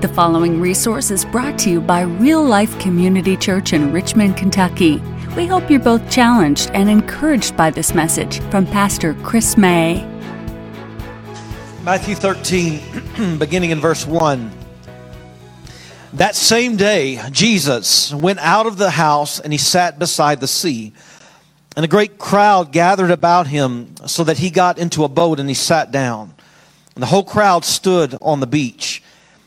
The following resource is brought to you by Real Life Community Church in Richmond, Kentucky. We hope you're both challenged and encouraged by this message from Pastor Chris May. Matthew 13, beginning in verse 1. That same day, Jesus went out of the house and he sat beside the sea. And a great crowd gathered about him so that he got into a boat and he sat down. And the whole crowd stood on the beach.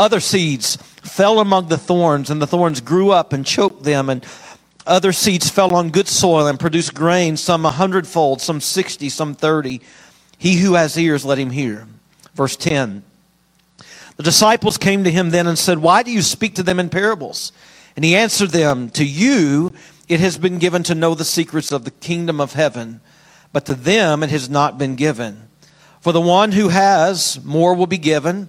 Other seeds fell among the thorns, and the thorns grew up and choked them, and other seeds fell on good soil and produced grain, some a hundredfold, some sixty, some thirty. He who has ears, let him hear. Verse 10. The disciples came to him then and said, Why do you speak to them in parables? And he answered them, To you it has been given to know the secrets of the kingdom of heaven, but to them it has not been given. For the one who has, more will be given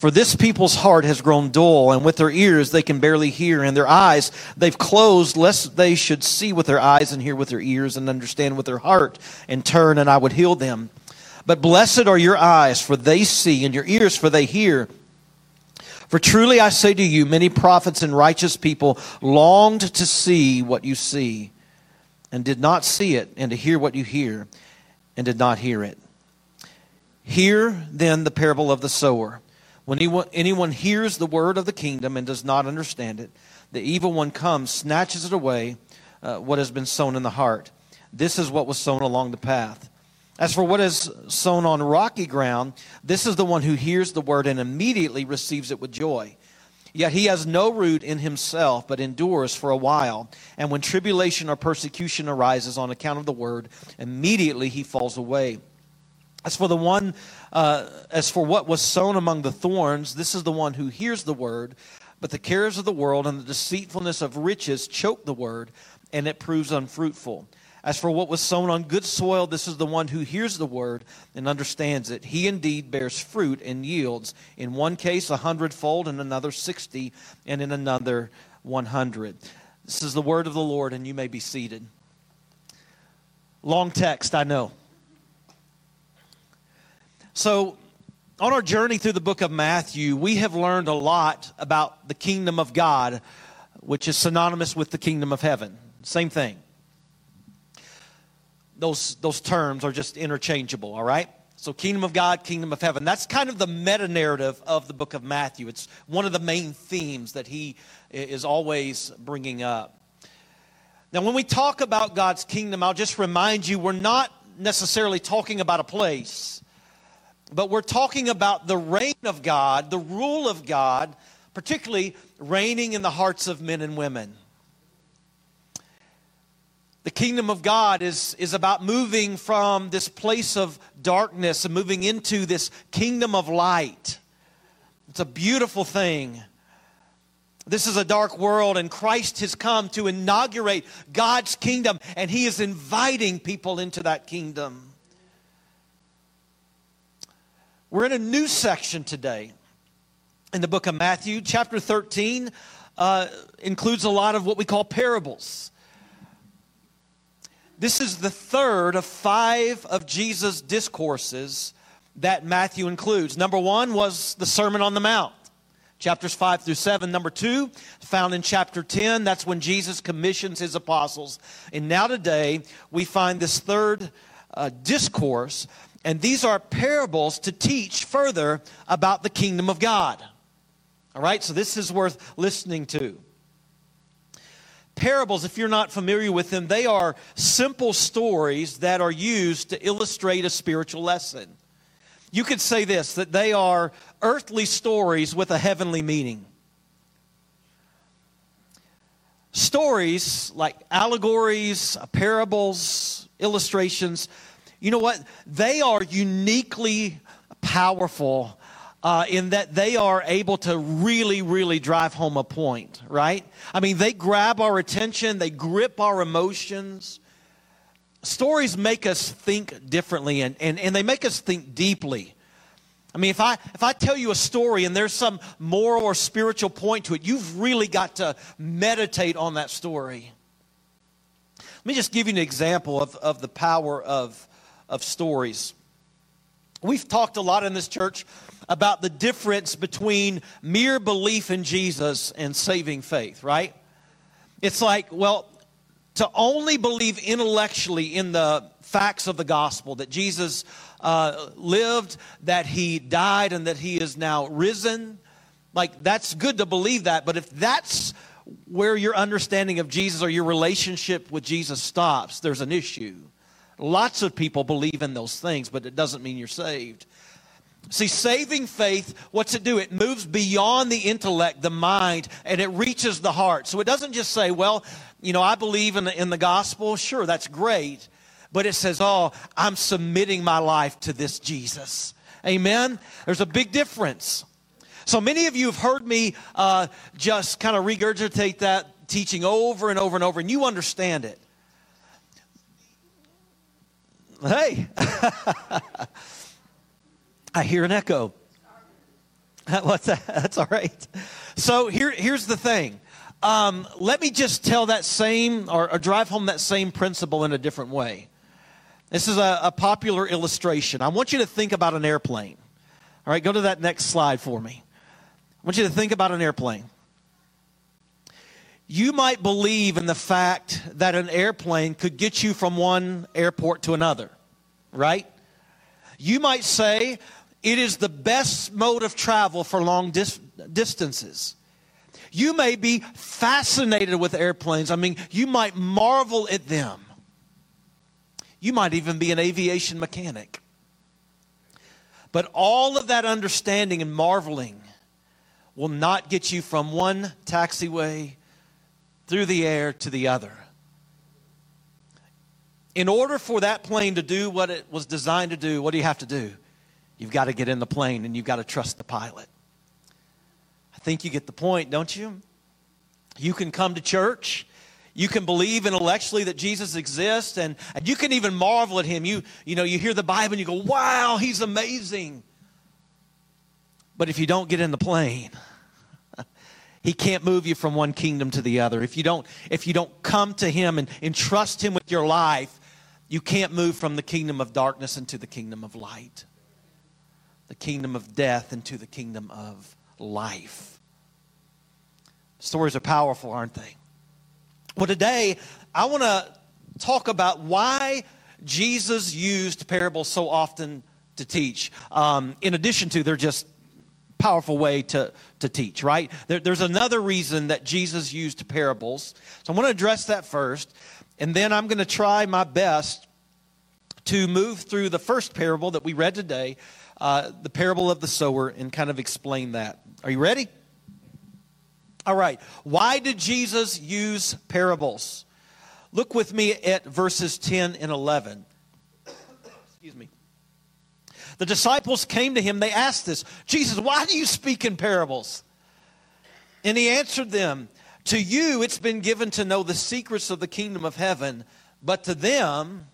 For this people's heart has grown dull, and with their ears they can barely hear, and their eyes they've closed, lest they should see with their eyes and hear with their ears and understand with their heart and turn, and I would heal them. But blessed are your eyes, for they see, and your ears, for they hear. For truly I say to you, many prophets and righteous people longed to see what you see, and did not see it, and to hear what you hear, and did not hear it. Hear then the parable of the sower. When anyone hears the word of the kingdom and does not understand it, the evil one comes, snatches it away, uh, what has been sown in the heart. This is what was sown along the path. As for what is sown on rocky ground, this is the one who hears the word and immediately receives it with joy. Yet he has no root in himself, but endures for a while. And when tribulation or persecution arises on account of the word, immediately he falls away. As for the one, uh, as for what was sown among the thorns, this is the one who hears the word, but the cares of the world and the deceitfulness of riches choke the word, and it proves unfruitful. As for what was sown on good soil, this is the one who hears the word and understands it. He indeed bears fruit and yields, in one case a hundredfold, in another sixty, and in another one hundred. This is the word of the Lord, and you may be seated. Long text, I know. So, on our journey through the book of Matthew, we have learned a lot about the kingdom of God, which is synonymous with the kingdom of heaven. Same thing. Those, those terms are just interchangeable, all right? So, kingdom of God, kingdom of heaven. That's kind of the meta narrative of the book of Matthew. It's one of the main themes that he is always bringing up. Now, when we talk about God's kingdom, I'll just remind you we're not necessarily talking about a place but we're talking about the reign of God, the rule of God, particularly reigning in the hearts of men and women. The kingdom of God is, is about moving from this place of darkness and moving into this kingdom of light. It's a beautiful thing. This is a dark world, and Christ has come to inaugurate God's kingdom, and He is inviting people into that kingdom. We're in a new section today in the book of Matthew. Chapter 13 uh, includes a lot of what we call parables. This is the third of five of Jesus' discourses that Matthew includes. Number one was the Sermon on the Mount, chapters 5 through 7. Number two, found in chapter 10, that's when Jesus commissions his apostles. And now today, we find this third uh, discourse and these are parables to teach further about the kingdom of God. All right, so this is worth listening to. parables, if you're not familiar with them, they are simple stories that are used to illustrate a spiritual lesson. You could say this that they are earthly stories with a heavenly meaning. Stories like allegories, parables, illustrations, you know what? They are uniquely powerful uh, in that they are able to really, really drive home a point, right? I mean, they grab our attention, they grip our emotions. Stories make us think differently and, and, and they make us think deeply. I mean, if I, if I tell you a story and there's some moral or spiritual point to it, you've really got to meditate on that story. Let me just give you an example of, of the power of, of stories. We've talked a lot in this church about the difference between mere belief in Jesus and saving faith, right? It's like, well, to only believe intellectually in the facts of the gospel that Jesus uh, lived, that he died, and that he is now risen. Like, that's good to believe that, but if that's where your understanding of Jesus or your relationship with Jesus stops, there's an issue. Lots of people believe in those things, but it doesn't mean you're saved. See, saving faith, what's it do? It moves beyond the intellect, the mind, and it reaches the heart. So it doesn't just say, well, you know, I believe in the, in the gospel. Sure, that's great. But it says, oh, I'm submitting my life to this Jesus. Amen? There's a big difference. So many of you have heard me uh, just kind of regurgitate that teaching over and over and over, and you understand it. Hey, I hear an echo. What's that? That's all right. So here, here's the thing. Um, let me just tell that same, or, or, drive home that same principle in a different way. This is a, a popular illustration. I want you to think about an airplane. All right, go to that next slide for me. I want you to think about an airplane. You might believe in the fact that an airplane could get you from one airport to another, right? You might say it is the best mode of travel for long dis- distances. You may be fascinated with airplanes. I mean, you might marvel at them. You might even be an aviation mechanic. But all of that understanding and marveling will not get you from one taxiway through the air to the other. In order for that plane to do what it was designed to do, what do you have to do? You've got to get in the plane and you've got to trust the pilot. I think you get the point, don't you? You can come to church. You can believe intellectually that Jesus exists and, and you can even marvel at him. You, you know, you hear the Bible and you go, wow, he's amazing. But if you don't get in the plane, he can't move you from one kingdom to the other. If you don't, if you don't come to Him and, entrust Him with your life, you can't move from the kingdom of darkness into the kingdom of light, the kingdom of death into the kingdom of life. Stories are powerful, aren't they? Well, today I want to talk about why Jesus used parables so often to teach. Um, in addition to, they're just powerful way to, to teach, right? There, there's another reason that Jesus used parables. So I'm going to address that first, and then I'm going to try my best to move through the first parable that we read today, uh, the parable of the sower, and kind of explain that. Are you ready? All right. Why did Jesus use parables? Look with me at verses 10 and 11. Excuse me. The disciples came to him. They asked this Jesus, why do you speak in parables? And he answered them, To you it's been given to know the secrets of the kingdom of heaven, but to them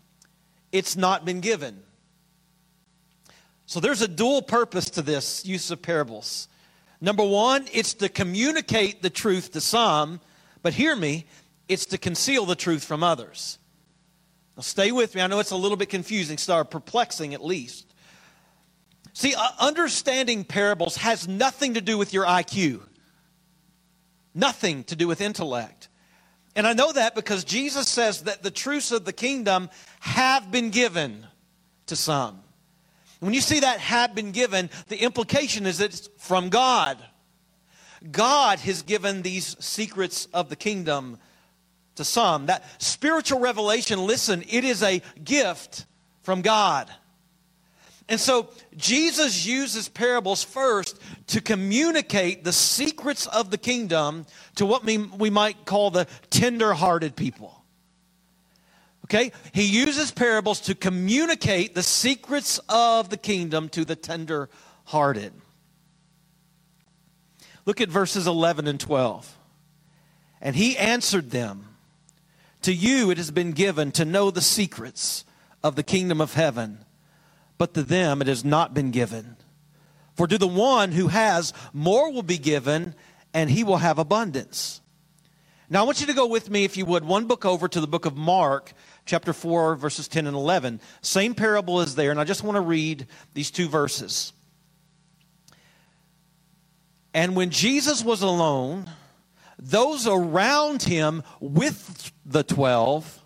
it's not been given. So there's a dual purpose to this use of parables. Number one, it's to communicate the truth to some, but hear me, it's to conceal the truth from others. Now stay with me. I know it's a little bit confusing, start perplexing at least. See, uh, understanding parables has nothing to do with your IQ, nothing to do with intellect. And I know that because Jesus says that the truths of the kingdom have been given to some. When you see that have been given, the implication is that it's from God. God has given these secrets of the kingdom to some. That spiritual revelation, listen, it is a gift from God. And so Jesus uses parables first to communicate the secrets of the kingdom to what we, we might call the tender hearted people. Okay? He uses parables to communicate the secrets of the kingdom to the tender hearted. Look at verses 11 and 12. And he answered them To you it has been given to know the secrets of the kingdom of heaven but to them it has not been given. For to the one who has, more will be given, and he will have abundance. Now, I want you to go with me, if you would, one book over to the book of Mark, chapter 4, verses 10 and 11. Same parable is there, and I just want to read these two verses. And when Jesus was alone, those around him with the twelve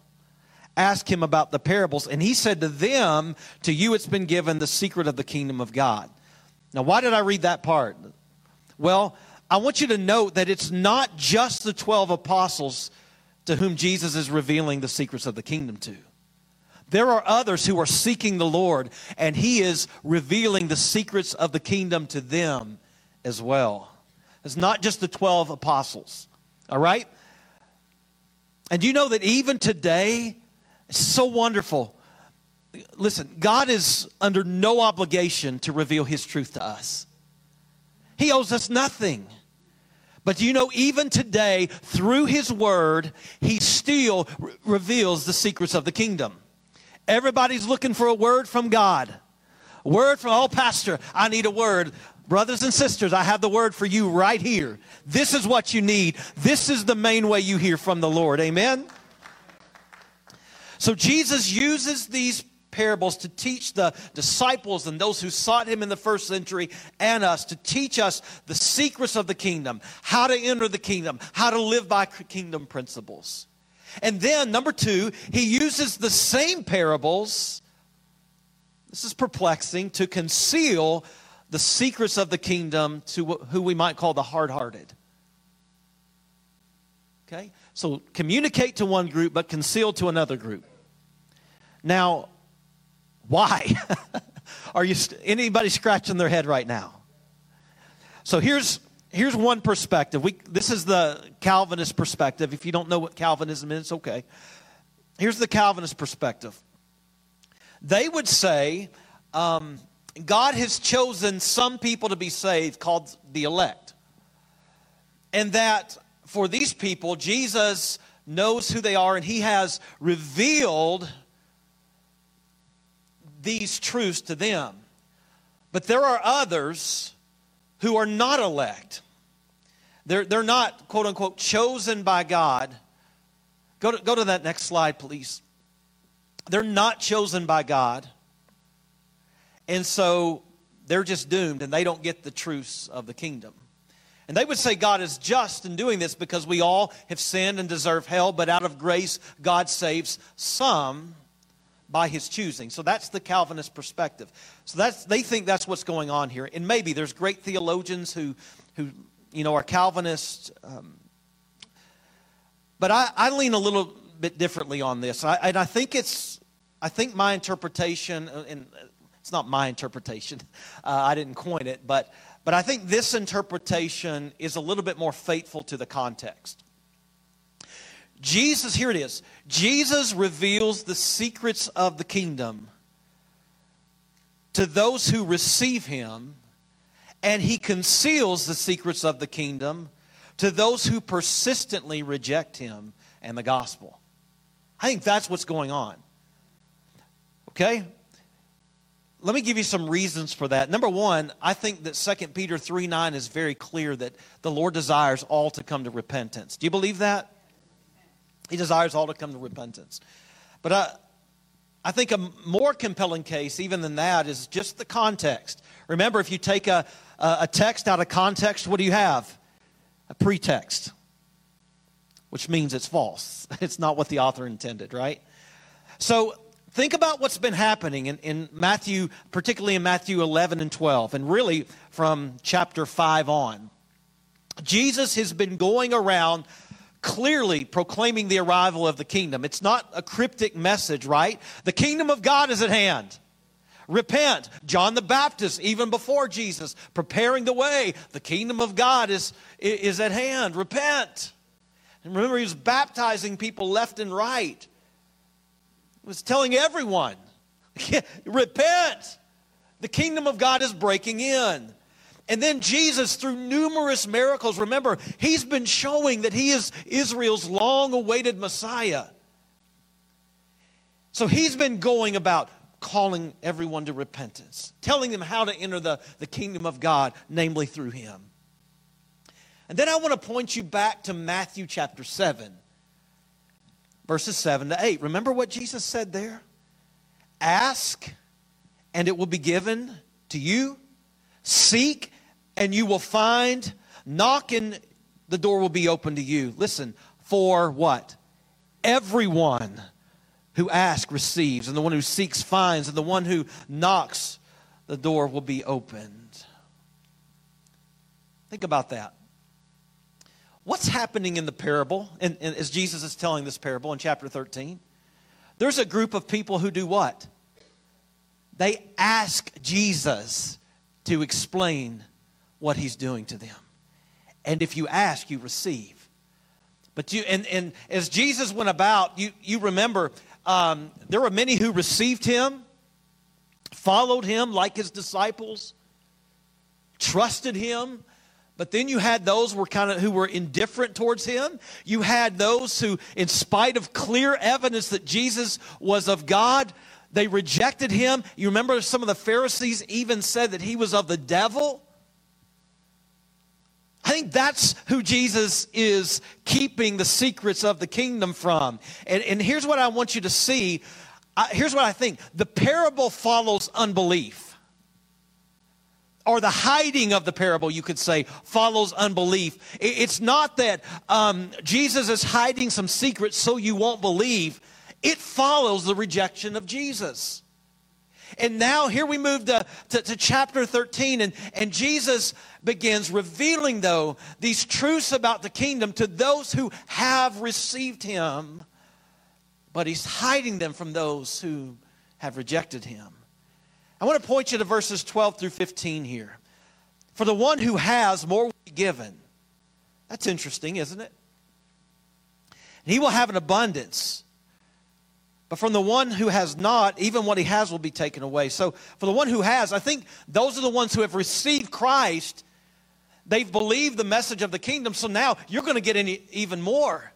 asked him about the parables, and he said to them, To you it's been given the secret of the kingdom of God. Now, why did I read that part? Well, I want you to note that it's not just the 12 apostles to whom Jesus is revealing the secrets of the kingdom to. There are others who are seeking the Lord, and He is revealing the secrets of the kingdom to them as well. It's not just the 12 apostles, all right? And you know that even today, so wonderful. Listen, God is under no obligation to reveal His truth to us. He owes us nothing. But you know, even today, through His Word, He still re- reveals the secrets of the kingdom. Everybody's looking for a word from God. A word from, oh, Pastor, I need a word. Brothers and sisters, I have the word for you right here. This is what you need. This is the main way you hear from the Lord. Amen? So Jesus uses these parables to teach the disciples and those who sought him in the first century and us to teach us the secrets of the kingdom, how to enter the kingdom, how to live by kingdom principles. And then, number two, he uses the same parables. This is perplexing to conceal the secrets of the kingdom to who we might call the hard hearted. Okay? So communicate to one group, but conceal to another group. Now, why? Are you anybody scratching their head right now? So here's here's one perspective. We, this is the Calvinist perspective. If you don't know what Calvinism is, okay. Here's the Calvinist perspective. They would say um, God has chosen some people to be saved, called the elect, and that for these people, Jesus knows who they are, and He has revealed these truths to them. But there are others who are not elect. They're, they're not, quote unquote, chosen by God. Go to, go to that next slide, please. They're not chosen by God. And so they're just doomed and they don't get the truths of the kingdom. And they would say God is just in doing this because we all have sinned and deserve hell, but out of grace, God saves some by his choosing. So that's the Calvinist perspective. So that's they think that's what's going on here. And maybe there's great theologians who who you know are Calvinists. Um, but I, I lean a little bit differently on this. I, and I think it's I think my interpretation uh, and it's not my interpretation. Uh, I didn't coin it, but but I think this interpretation is a little bit more faithful to the context. Jesus, here it is. Jesus reveals the secrets of the kingdom to those who receive him, and he conceals the secrets of the kingdom to those who persistently reject him and the gospel. I think that's what's going on. Okay? Let me give you some reasons for that. Number one, I think that 2 Peter 3 9 is very clear that the Lord desires all to come to repentance. Do you believe that? He desires all to come to repentance. But I, I think a more compelling case, even than that, is just the context. Remember, if you take a, a text out of context, what do you have? A pretext, which means it's false. It's not what the author intended, right? So think about what's been happening in, in Matthew, particularly in Matthew 11 and 12, and really from chapter 5 on. Jesus has been going around clearly proclaiming the arrival of the kingdom. It's not a cryptic message, right? The kingdom of God is at hand. Repent. John the Baptist, even before Jesus, preparing the way. The kingdom of God is, is at hand. Repent. And remember, he was baptizing people left and right. He was telling everyone, repent. The kingdom of God is breaking in. And then Jesus, through numerous miracles, remember, he's been showing that he is Israel's long awaited Messiah. So he's been going about calling everyone to repentance, telling them how to enter the, the kingdom of God, namely through him. And then I want to point you back to Matthew chapter 7, verses 7 to 8. Remember what Jesus said there? Ask, and it will be given to you. Seek, and you will find. Knock, and the door will be open to you. Listen, for what? Everyone who asks receives, and the one who seeks finds, and the one who knocks, the door will be opened. Think about that. What's happening in the parable, and, and as Jesus is telling this parable in chapter 13? There's a group of people who do what? They ask Jesus to explain what he's doing to them. And if you ask, you receive. But you and, and as Jesus went about, you, you remember um, there were many who received him, followed him like his disciples, trusted him. But then you had those were kind of who were indifferent towards him. You had those who, in spite of clear evidence that Jesus was of God, they rejected him. You remember some of the Pharisees even said that he was of the devil. I think that's who Jesus is keeping the secrets of the kingdom from. And, and here's what I want you to see. Uh, here's what I think the parable follows unbelief. Or the hiding of the parable, you could say, follows unbelief. It's not that um, Jesus is hiding some secrets so you won't believe, it follows the rejection of Jesus. And now here we move to, to, to, chapter 13, and, and Jesus begins revealing, though, these truths about the kingdom to those who have received him, but he's hiding them from those who have rejected him. I want to point you to verses 12 through 15 here. For the one who has, more will be given. That's interesting, isn't it? And he will have an abundance. But from the one who has not, even what he has will be taken away. So for the one who has, I think those are the ones who have received Christ. They've believed the message of the kingdom. So now you're going to get any, even more.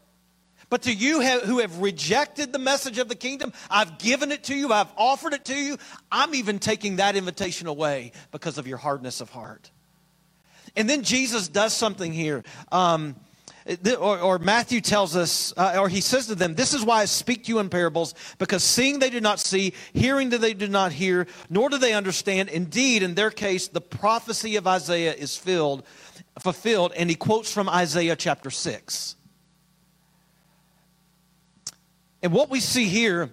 But to you who have rejected the message of the kingdom, I've given it to you, I've offered it to you. I'm even taking that invitation away because of your hardness of heart. And then Jesus does something here. Um, or, or Matthew tells us, uh, or he says to them, This is why I speak to you in parables, because seeing they do not see, hearing that they do not hear, nor do they understand. Indeed, in their case, the prophecy of Isaiah is filled, fulfilled, and he quotes from Isaiah chapter 6. And what we see here,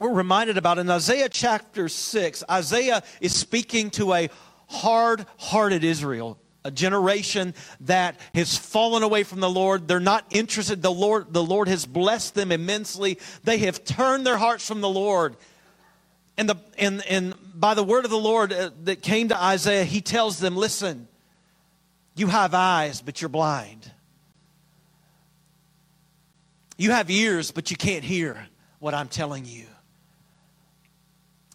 we're reminded about in Isaiah chapter 6, Isaiah is speaking to a hard hearted Israel a generation that has fallen away from the Lord. They're not interested. The Lord, the Lord has blessed them immensely. They have turned their hearts from the Lord. And, the, and, and by the word of the Lord uh, that came to Isaiah, he tells them, Listen, you have eyes, but you're blind. You have ears, but you can't hear what I'm telling you.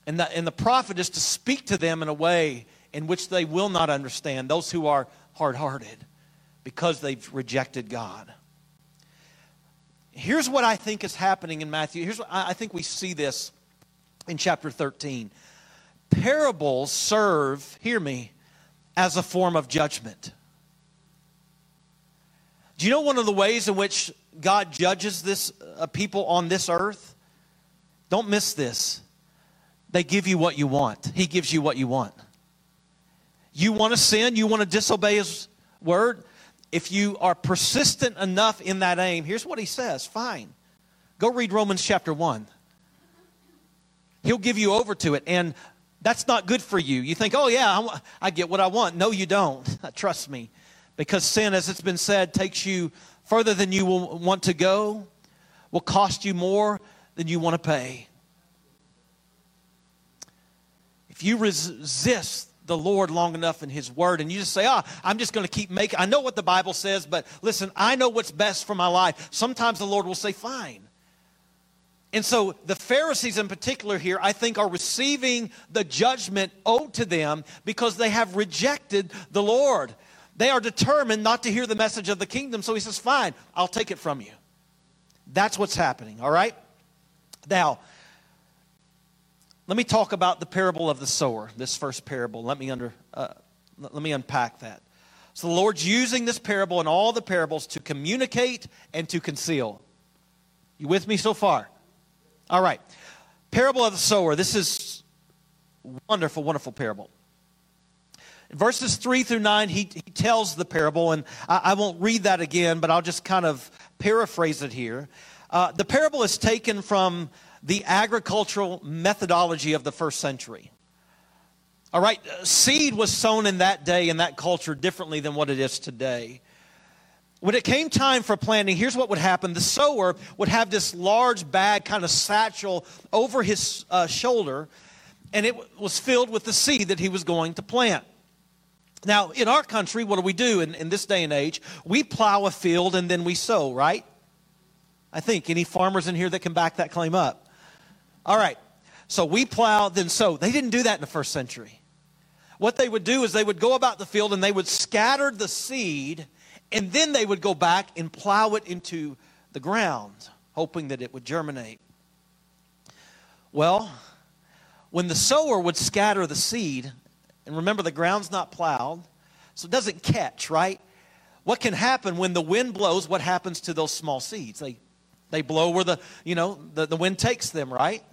And the, and the prophet is to speak to them in a way in which they will not understand, those who are hard hearted because they've rejected God. Here's what I think is happening in Matthew. Here's what I think we see this in chapter 13. Parables serve, hear me, as a form of judgment. Do you know one of the ways in which God judges this uh, people on this earth? Don't miss this. They give you what you want. He gives you what you want. You want to sin, you want to disobey his word. If you are persistent enough in that aim, here's what he says fine. Go read Romans chapter 1. He'll give you over to it. And that's not good for you. You think, oh, yeah, I, get what I want. No, you don't. Trust me. Because sin, as it's been said, takes you further than you will want to go, will cost you more than you want to pay. If you resist the Lord long enough in His Word and you just say, ah, I'm just going to keep making, I know what the Bible says, but listen, I know what's best for my life. Sometimes the Lord will say, fine. And so the Pharisees in particular here, I think, are receiving the judgment owed to them because they have rejected the Lord. They are determined not to hear the message of the kingdom. So he says, Fine, I'll take it from you. That's what's happening, all right? Now, let me talk about the parable of the sower, this first parable. Let me, under, uh, let me unpack that. So the Lord's using this parable and all the parables to communicate and to conceal. You with me so far? All right. Parable of the sower. This is wonderful, wonderful parable. Verses 3 through 9, he, he tells the parable, and I, I won't read that again, but I'll just kind of paraphrase it here. Uh, the parable is taken from the agricultural methodology of the first century. All right, seed was sown in that day in that culture differently than what it is today. When it came time for planting, here's what would happen the sower would have this large bag, kind of satchel, over his uh, shoulder, and it was filled with the seed that he was going to plant. Now, in our country, what do we do in, in this day and age? We plow a field and then we sow, right? I think. Any farmers in here that can back that claim up? All right. So we plow, then sow. They didn't do that in the first century. What they would do is they would go about the field and they would scatter the seed, and then they would go back and plow it into the ground, hoping that it would germinate. Well, when the sower would scatter the seed, and remember the ground's not plowed, so it doesn't catch, right? What can happen when the wind blows? What happens to those small seeds? They they blow where the, you know, the, the wind takes them, right?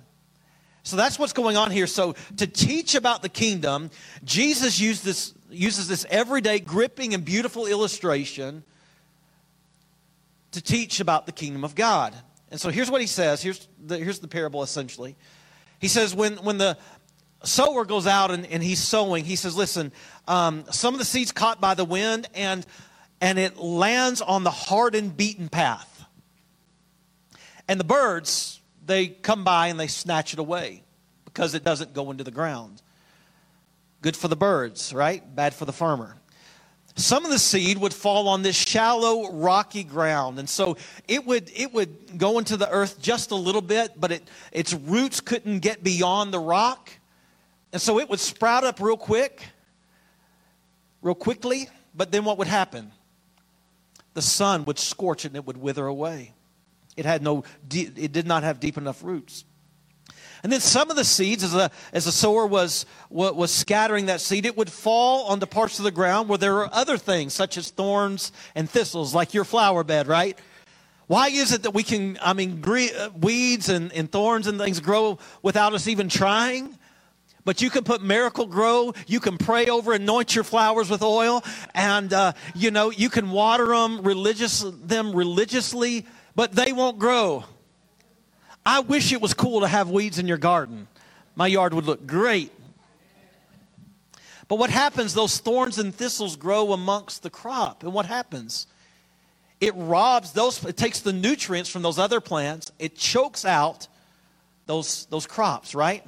So that's what's going on here. So to teach about the kingdom, Jesus used this, uses this everyday, gripping, and beautiful illustration to teach about the kingdom of God. And so here's what he says. Here's the, here's the parable essentially. He says, when, when the sower goes out and, and he's sowing, he says, listen, um, some of the seeds caught by the wind and, and it lands on the hardened, beaten path. And the birds, they come by and they snatch it away because it doesn't go into the ground. Good for the birds, right? Bad for the farmer. Some of the seed would fall on this shallow, rocky ground. And so it would, it would go into the earth just a little bit, but it, its roots couldn't get beyond the rock. And so it would sprout up real quick, real quickly. But then what would happen? The sun would scorch it and it would wither away. It had no, it did not have deep enough roots. And then some of the seeds, as a, as a sower was, was scattering that seed, it would fall on the parts of the ground where there are other things, such as thorns and thistles, like your flower bed, right? Why is it that we can, I mean, uh, weeds and, and thorns and things grow without us even trying? But you can put Miracle-Gro, you can pray over, anoint your flowers with oil, and, uh, you know, you can water them, religious, them religiously but they won't grow. I wish it was cool to have weeds in your garden. My yard would look great. But what happens? Those thorns and thistles grow amongst the crop. And what happens? It robs those, it takes the nutrients from those other plants, it chokes out those, those crops, right?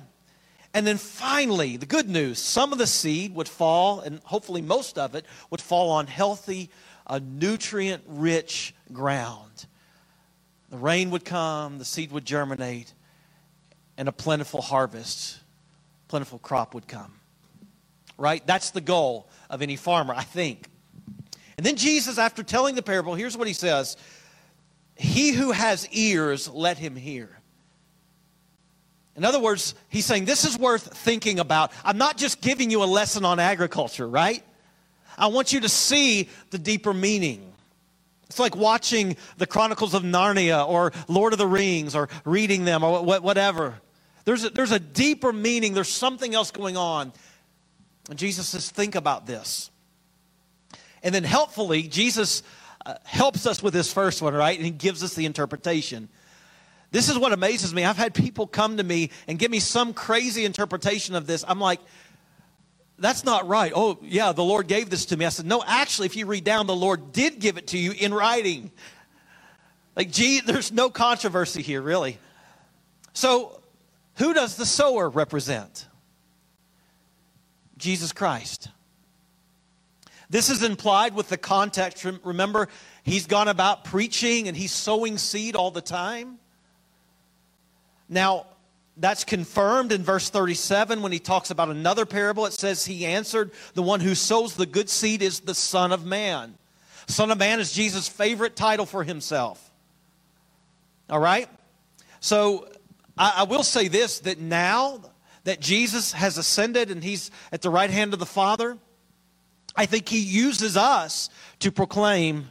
And then finally, the good news some of the seed would fall, and hopefully most of it would fall on healthy, uh, nutrient rich ground. The rain would come, the seed would germinate, and a plentiful harvest, plentiful crop would come. Right? That's the goal of any farmer, I think. And then Jesus, after telling the parable, here's what he says He who has ears, let him hear. In other words, he's saying this is worth thinking about. I'm not just giving you a lesson on agriculture, right? I want you to see the deeper meaning. It's like watching the Chronicles of Narnia or Lord of the Rings or reading them or whatever. There's a, there's a deeper meaning, there's something else going on. And Jesus says, think about this. And then helpfully, Jesus uh, helps us with this first one, right? And he gives us the interpretation. This is what amazes me. I've had people come to me and give me some crazy interpretation of this. I'm like, that's not right. Oh, yeah, the Lord gave this to me. I said, no, actually, if you read down, the Lord did give it to you in writing. Like, gee, there's no controversy here, really. So, who does the sower represent? Jesus Christ. This is implied with the context. Remember, he's gone about preaching and he's sowing seed all the time. Now, that's confirmed in verse 37 when he talks about another parable. It says, He answered, The one who sows the good seed is the Son of Man. Son of Man is Jesus' favorite title for himself. All right? So I, I will say this that now that Jesus has ascended and he's at the right hand of the Father, I think he uses us to proclaim,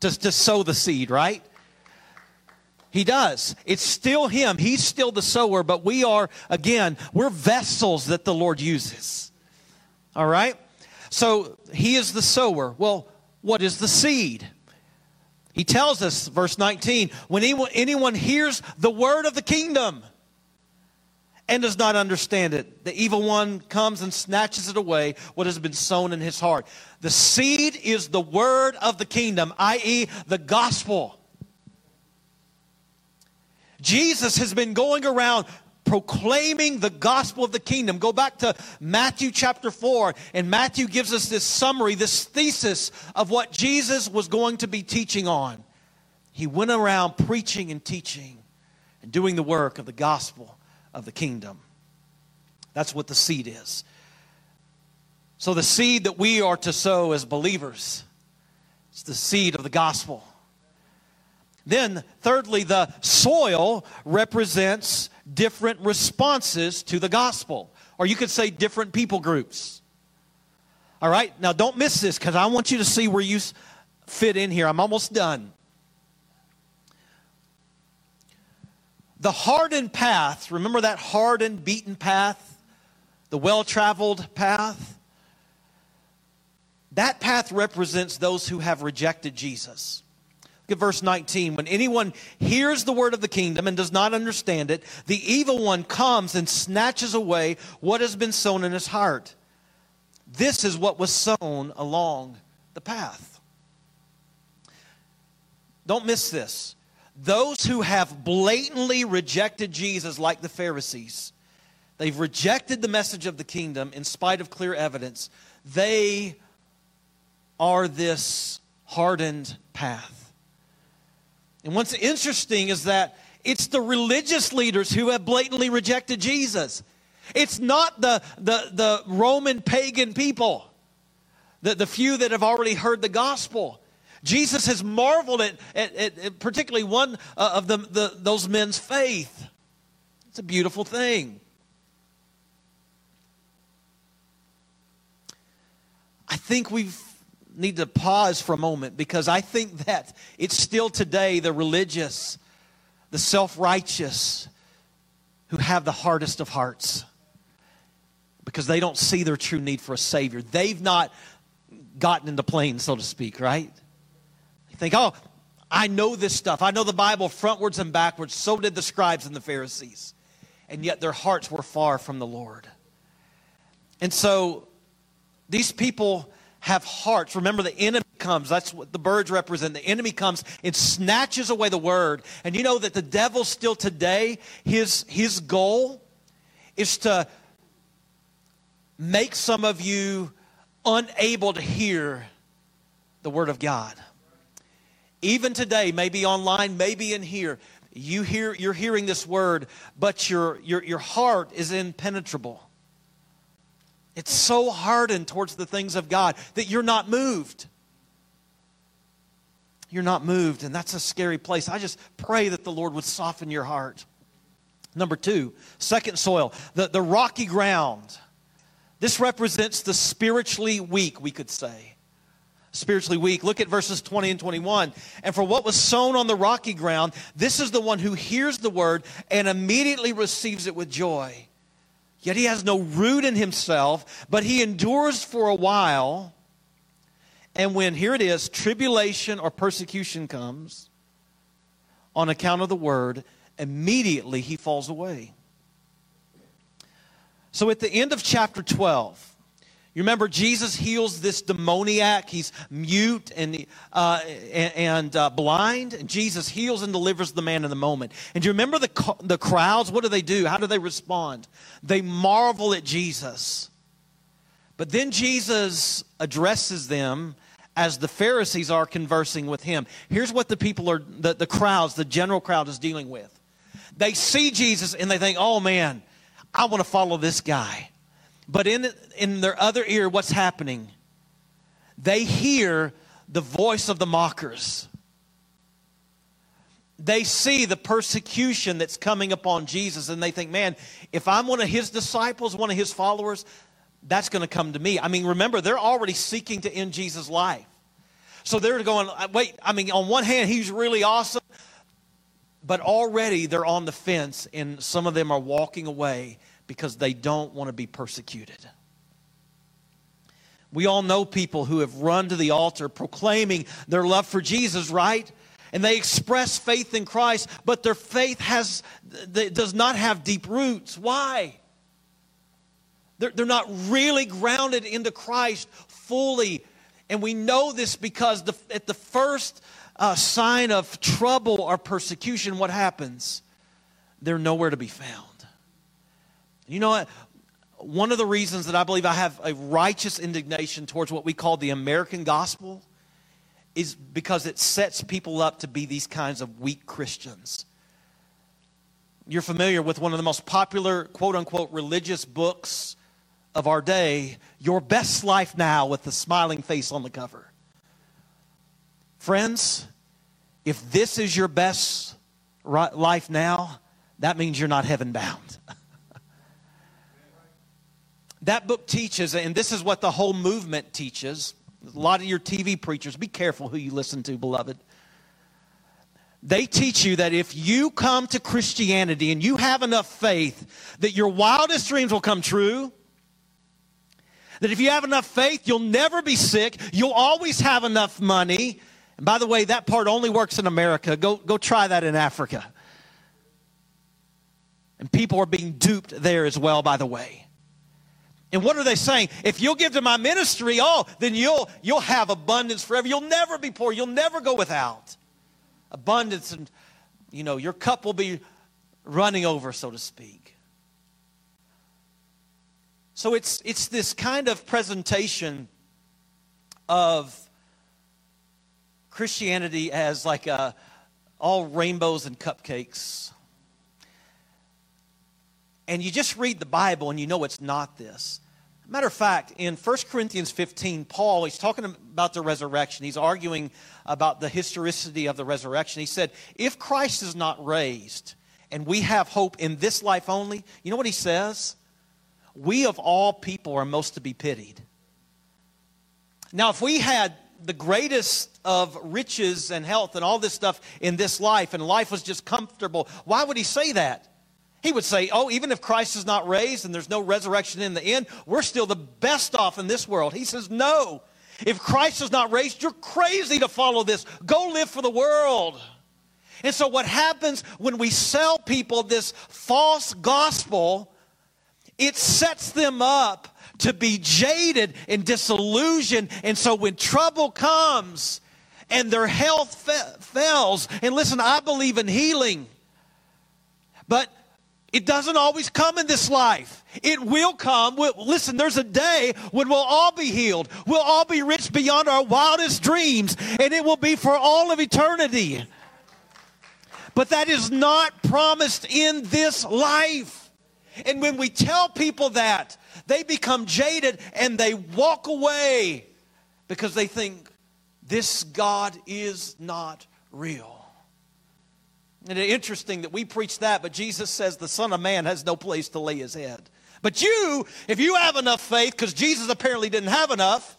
to, to sow the seed, right? He does. It's still him. He's still the sower, but we are, again, we're vessels that the Lord uses. All right? So he is the sower. Well, what is the seed? He tells us, verse 19, when anyone, hears the word of the kingdom and does not understand it, the evil one comes and snatches it away, what has been sown in his heart. The seed is the word of the kingdom, i.e., the gospel. Jesus has been going around proclaiming the gospel of the kingdom. Go back to Matthew chapter 4, and Matthew gives us this summary, this thesis of what Jesus was going to be teaching on. He went around preaching and teaching and doing the work of the gospel of the kingdom. That's what the seed is. So, the seed that we are to sow as believers, it's the seed of the gospel. Then, thirdly, the soil represents different responses to the gospel. Or you could say different people groups. All right? Now, don't miss this because I want you to see where you fit in here. I'm almost done. The hardened path, remember that hardened, beaten path? The well traveled path? That path represents those who have rejected Jesus. Look at verse 19. When anyone hears the word of the kingdom and does not understand it, the evil one comes and snatches away what has been sown in his heart. This is what was sown along the path. Don't miss this. Those who have blatantly rejected Jesus, like the Pharisees, they've rejected the message of the kingdom in spite of clear evidence. They are this hardened path. And what's interesting is that it's the religious leaders who have blatantly rejected Jesus. It's not the, the, the Roman pagan people, the, the few that have already heard the gospel. Jesus has marveled at, at, at particularly one uh, of the, the, those men's faith. It's a beautiful thing. I think we've need to pause for a moment because I think that it's still today the religious, the self righteous, who have the hardest of hearts because they don't see their true need for a Savior. They've not gotten into plane, so to speak, right? They think, oh, I know this stuff. I know the Bible frontwards and backwards. So did the scribes and the Pharisees. And yet their hearts were far from the Lord. And so these people have hearts. Remember, the enemy comes. That's what the birds represent. The enemy comes and snatches away the word. And you know that the devil still today, his, his goal is to make some of you unable to hear the word of God. Even today, maybe online, maybe in here, you hear, you're hearing this word, but your, your, your heart is impenetrable. It's so hardened towards the things of God that you're not moved. You're not moved, and that's a scary place. I just pray that the Lord would soften your heart. Number two, second soil, the, the rocky ground. This represents the spiritually weak, we could say. Spiritually weak. Look at verses 20 and 21. And for what was sown on the rocky ground, this is the one who hears the word and immediately receives it with joy. Yet he has no root in himself, but he endures for a while. And when, here it is, tribulation or persecution comes on account of the word, immediately he falls away. So at the end of chapter 12, You remember Jesus heals this demoniac. He's mute and, uh, and, uh, blind. And Jesus heals and delivers the man in the moment. And do you remember the, the crowds? What do they do? How do they respond? They marvel at Jesus. But then Jesus addresses them as the Pharisees are conversing with him. Here's what the people are, the, the crowds, the general crowd is dealing with. They see Jesus and they think, oh man, I want to follow this guy. But in, in their other ear, what's happening? They hear the voice of the mockers. They see the persecution that's coming upon Jesus, and they think, man, if I'm one of his disciples, one of his followers, that's going to come to me. I mean, remember, they're already seeking to end Jesus' life. So they're going, uh, wait, I mean, on one hand, he's really awesome, but already they're on the fence, and some of them are walking away because they don't want to be persecuted. We all know people who have run to the altar proclaiming their love for Jesus, right? And they express faith in Christ, but their faith has, does not have deep roots. Why? They're, they're not really grounded into Christ fully. And we know this because the, at the first uh, sign of trouble or persecution, what happens? They're nowhere to be found. You know what? One of the reasons that I believe I have a righteous indignation towards what we call the American gospel is because it sets people up to be these kinds of weak Christians. You're familiar with one of the most popular, quote unquote, religious books of our day, Your Best Life Now, with the smiling face on the cover. Friends, if this is your best life now, that means you're not heaven bound. That book teaches, and this is what the whole movement teaches. A lot of your TV preachers, be careful who you listen to, beloved. They teach you that if you come to Christianity and you have enough faith that your wildest dreams will come true, that if you have enough faith, you'll never be sick, you'll always have enough money. And by the way, that part only works in America. Go, go try that in Africa. And people are being duped there as well, by the way. And what are they saying? If you'll give to my ministry, oh, then you'll you'll have abundance forever. You'll never be poor. You'll never go without. Abundance and you know, your cup will be running over, so to speak. So it's it's this kind of presentation of Christianity as like a, all rainbows and cupcakes and you just read the Bible and you know it's not this. Matter of fact, in 1 Corinthians 15, Paul, he's talking about the resurrection. He's arguing about the historicity of the resurrection. He said, If Christ is not raised and we have hope in this life only, you know what he says? We of all people are most to be pitied. Now, if we had the greatest of riches and health and all this stuff in this life and life was just comfortable, why would he say that? He would say, Oh, even if Christ is not raised and there's no resurrection in the end, we're still the best off in this world. He says, No. If Christ is not raised, you're crazy to follow this. Go live for the world. And so, what happens when we sell people this false gospel, it sets them up to be jaded and disillusioned. And so, when trouble comes and their health fa- fails, and listen, I believe in healing, but it doesn't always come in this life. It will come. Listen, there's a day when we'll all be healed. We'll all be rich beyond our wildest dreams, and it will be for all of eternity. But that is not promised in this life. And when we tell people that, they become jaded and they walk away because they think this God is not real. And it's interesting that we preach that, but Jesus says the Son of Man has no place to lay his head. But you, if you have enough faith, because Jesus apparently didn't have enough,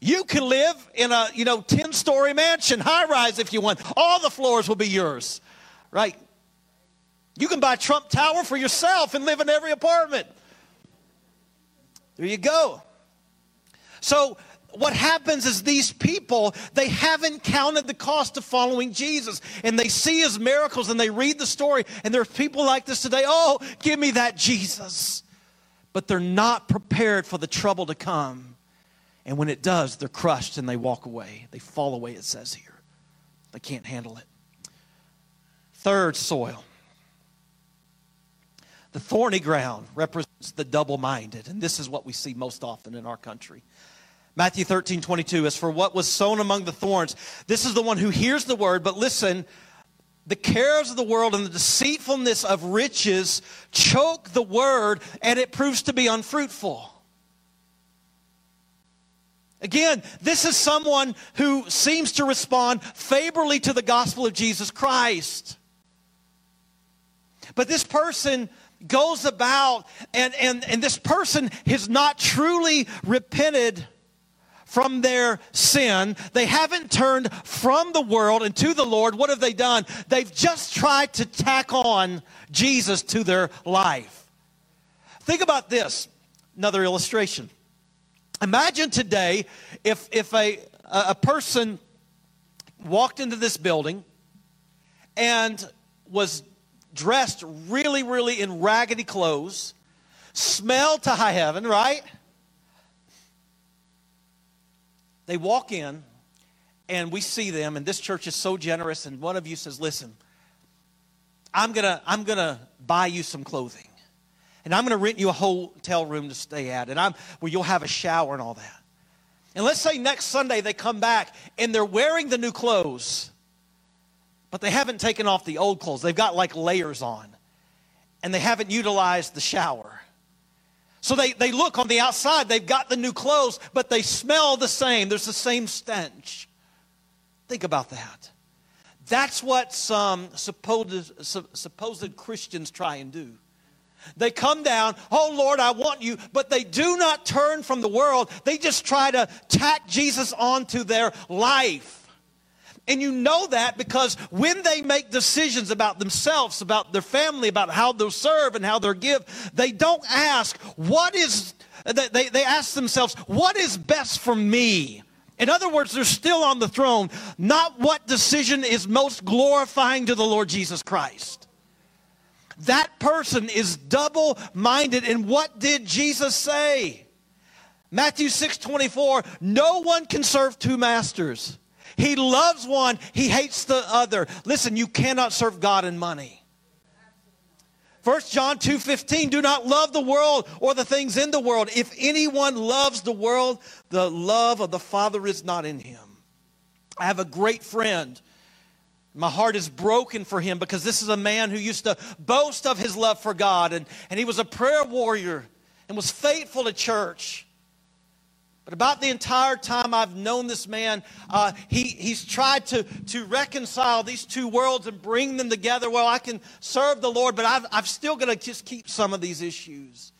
you can live in a, you know, 10-story mansion, high rise if you want. All the floors will be yours. Right? You can buy Trump Tower for yourself and live in every apartment. There you go. So what happens is these people, they haven't counted the cost of following Jesus. And they see his miracles and they read the story. And there's people like this today oh, give me that Jesus. but they're not prepared for the trouble to come. And when it does, they're crushed and they walk away. They fall away, it says here. They can't handle it. Third, soil. The thorny ground represents the double minded, and this is what we see most often in our country. Matthew 13, 22 is for what was sown among the thorns. This is the one who hears the word, but listen, the cares of the world and the deceitfulness of riches choke the word, and it proves to be unfruitful. Again, this is someone who seems to respond favorably to the gospel of Jesus Christ. But this person goes about, and, and, and this person has not truly repented from their sin. They haven't turned from the world and to the Lord. What have they done? They've just tried to tack on Jesus to their life. Think about this another illustration. Imagine today if, if a, a person walked into this building and was dressed really, really in raggedy clothes, smelled to high heaven, right? They walk in, and we see them, and this church is so generous, and one of you says, Listen, I'm gonna, I'm gonna buy you some clothing. And I'm gonna rent you a hotel room to stay at, and I'm where you'll have a shower and all that. And let's say next Sunday they come back and they're wearing the new clothes, but they haven't taken off the old clothes. They've got like layers on, and they haven't utilized the shower. So they, they look on the outside, they've got the new clothes, but they smell the same. There's the same stench. Think about that. That's what some supposed, supposed Christians try and do. They come down, oh Lord, I want you, but they do not turn from the world. They just try to tack Jesus onto their life. And you know that because when they make decisions about themselves, about their family, about how they'll serve and how they'll give, they don't ask, what is, they, they ask themselves, what is best for me? In other words, they're still on the throne, not what decision is most glorifying to the Lord Jesus Christ. That person is double minded. And what did Jesus say? Matthew 6 24, no one can serve two masters. He loves one, he hates the other. Listen, you cannot serve God and money. 1 John 2:15 Do not love the world or the things in the world. If anyone loves the world, the love of the Father is not in him. I have a great friend. My heart is broken for him because this is a man who used to boast of his love for God and, and he was a prayer warrior and was faithful to church. But about the entire time I've known this man, uh, he, he's tried to, to reconcile these two worlds and bring them together. Well, I can serve the Lord, but I've, I've still got to just keep some of these issues.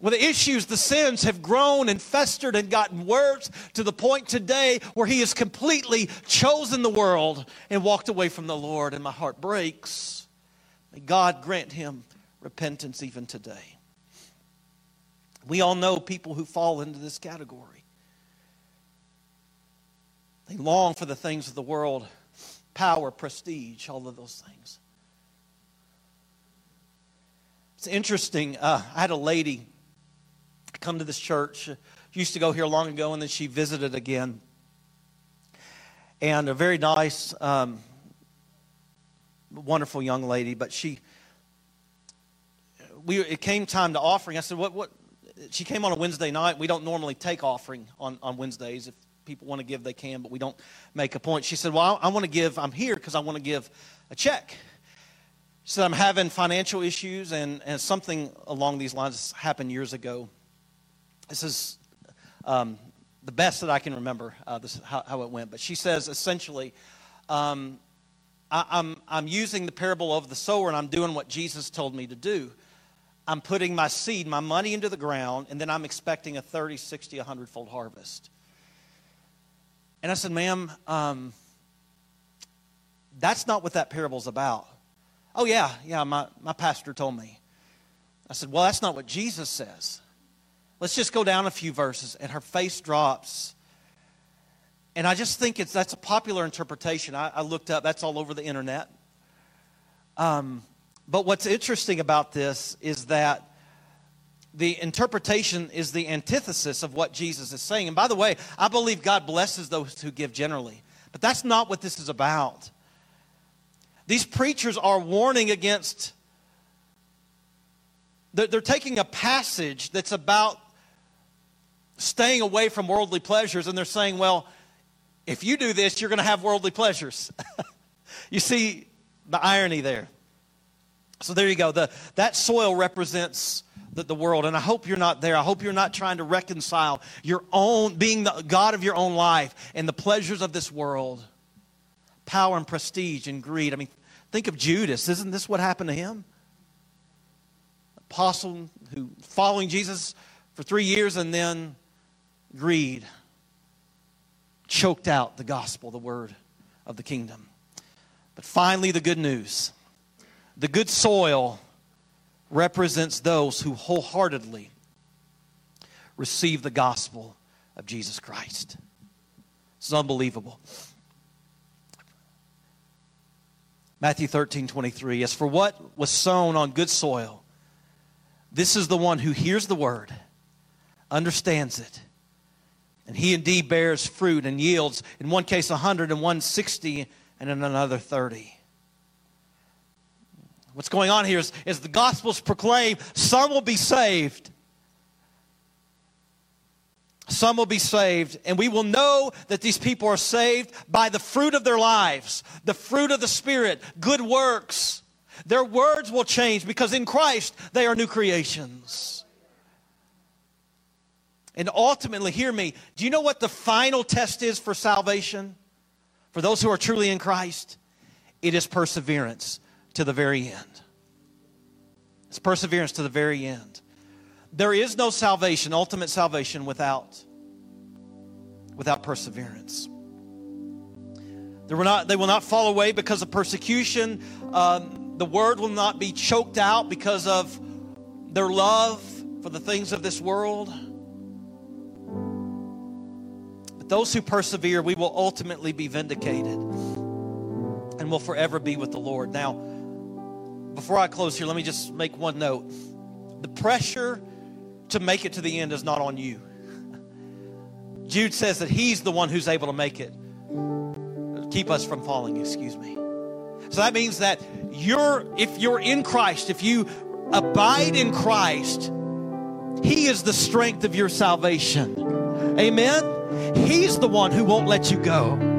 Well, the issues, the sins have grown and festered and gotten worse to the point today where he has completely chosen the world and walked away from the Lord, and my heart breaks. May God grant him repentance even today. We all know people who fall into this category. They long for the things of the world power, prestige, all of those things. It's interesting. Uh, I had a lady come to this church. She used to go here long ago, and then she visited again. And a very nice, um, wonderful young lady, but she, we, it came time to offering. I said, what, what, she came on a Wednesday night. We don't normally take offering on, on Wednesdays. If people want to give, they can, but we don't make a point. She said, Well, I, I want to give, I'm here because I want to give a check. She said, I'm having financial issues, and, and something along these lines happened years ago. This is um, the best that I can remember uh, this, how, how, it went. But she says essentially, um, I, I'm, I'm using the parable of the sower, and I'm doing what Jesus told me to do. I'm putting my seed, my money into the ground, and then I'm expecting a 30, 60, 100 fold harvest. And I said, ma'am, um, that's not what that parable's about. Oh, yeah, yeah, my, my pastor told me. I said, well, that's not what Jesus says. Let's just go down a few verses. And her face drops. And I just think it's that's a popular interpretation. I, I looked up, that's all over the internet. Um, but what's interesting about this is that the interpretation is the antithesis of what Jesus is saying. And by the way, I believe God blesses those who give generally. But that's not what this is about. These preachers are warning against, they're, they're taking a passage that's about staying away from worldly pleasures, and they're saying, well, if you do this, you're going to have worldly pleasures. you see the irony there. So there you go. The, that soil represents the, the world. And I hope you're not there. I hope you're not trying to reconcile your own, being the God of your own life and the pleasures of this world. Power and prestige and greed. I mean, think of Judas. Isn't this what happened to him? Apostle who following Jesus for three years and then greed choked out the gospel, the word of the kingdom. But finally, the good news. The good soil represents those who wholeheartedly receive the gospel of Jesus Christ. It's unbelievable. Matthew 13, 23. As for what was sown on good soil, this is the one who hears the word, understands it, and he indeed bears fruit and yields, in one case 100, and one 60, and in another 30. What's going on here is, is the gospel's proclaimed, some will be saved. Some will be saved, and we will know that these people are saved by the fruit of their lives, the fruit of the Spirit, good works. Their words will change because in Christ they are new creations. And ultimately, hear me, do you know what the final test is for salvation? For those who are truly in Christ? It is perseverance to the very end. It's perseverance to the very end. There is no salvation, ultimate salvation, without, without perseverance. They will, not, they will not fall away because of persecution. Um, the word will not be choked out because of their love for the things of this world. But those who persevere, we will ultimately be vindicated and will forever be with the Lord. Now, before I close here, let me just make one note. The pressure to make it to the end is not on you. Jude says that he's the one who's able to make it. Keep us from falling, excuse me. So that means that you're, if you're in Christ, if you abide in Christ, He is the strength of your salvation. Amen? He's the one who won't let you go.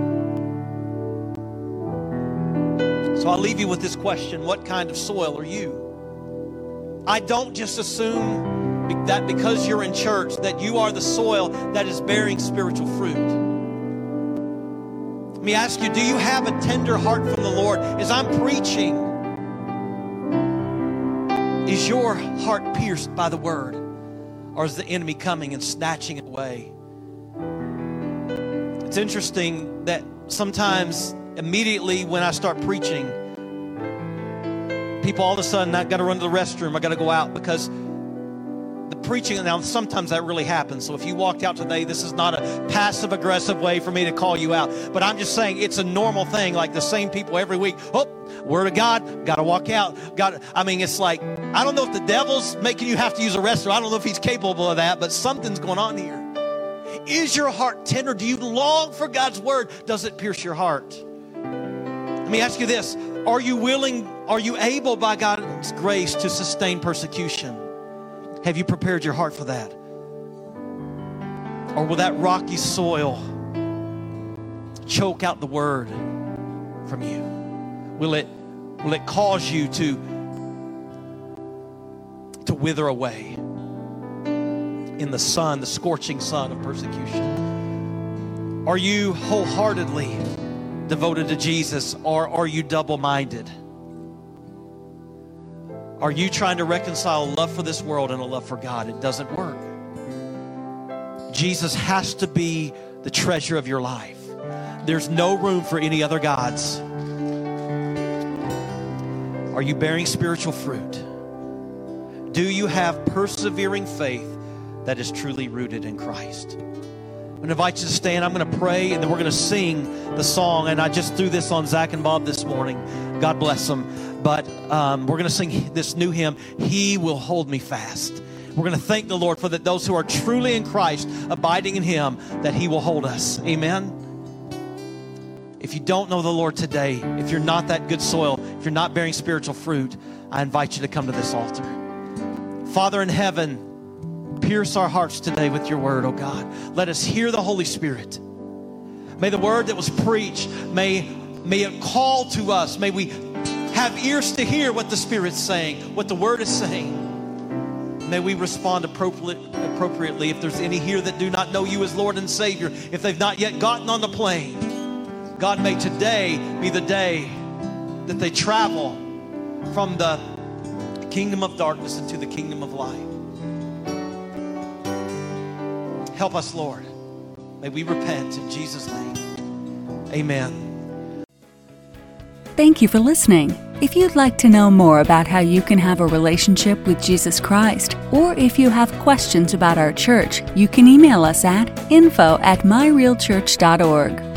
So I'll leave you with this question What kind of soil are you? I don't just assume that because you're in church that you are the soil that is bearing spiritual fruit. Let me ask you, do you have a tender heart from the Lord? As I'm preaching, is your heart pierced by the word? Or is the enemy coming and snatching it away? It's interesting that sometimes immediately when I start preaching, people all of a sudden, I got to run to the restroom, I got to go out because the preaching, now sometimes that really happens. So if you walked out today, this is not a passive aggressive way for me to call you out. But I'm just saying it's a normal thing, like the same people every week. Oh, word of God, got to walk out. Got. I mean, it's like I don't know if the devil's making you have to use a restroom. I don't know if he's capable of that, but something's going on here. Is your heart tender? Do you long for God's word? Does it pierce your heart? Let me ask you this Are you willing, are you able by God's grace to sustain persecution? Have you prepared your heart for that? Or will that rocky soil choke out the word from you? Will it, will it cause you to, to wither away in the sun, the scorching sun of persecution? Are you wholeheartedly devoted to Jesus, or are you double minded? Are you trying to reconcile love for this world and a love for God? It doesn't work. Jesus has to be the treasure of your life. There's no room for any other gods. Are you bearing spiritual fruit? Do you have persevering faith that is truly rooted in Christ? I'm going to invite you to stand. I'm going to pray, and then we're going to sing the song. And I just threw this on Zach and Bob this morning. God bless them. But um, we're going to sing this new hymn, He Will Hold Me Fast. We're going to thank the Lord for that those who are truly in Christ, abiding in Him, that He will hold us. Amen. If you don't know the Lord today, if you're not that good soil, if you're not bearing spiritual fruit, I invite you to come to this altar. Father in heaven, pierce our hearts today with your word, oh God. Let us hear the Holy Spirit. May the word that was preached, may, may it call to us. May we have ears to hear what the Spirit's saying, what the word is saying. May we respond appropriately if there's any here that do not know you as Lord and Savior, if they've not yet gotten on the plane. God, may today be the day that they travel from the kingdom of darkness into the kingdom of light. Help us, Lord. May we repent in Jesus' name. Amen. Thank you for listening. If you'd like to know more about how you can have a relationship with Jesus Christ, or if you have questions about our church, you can email us at info at myrealchurch.org.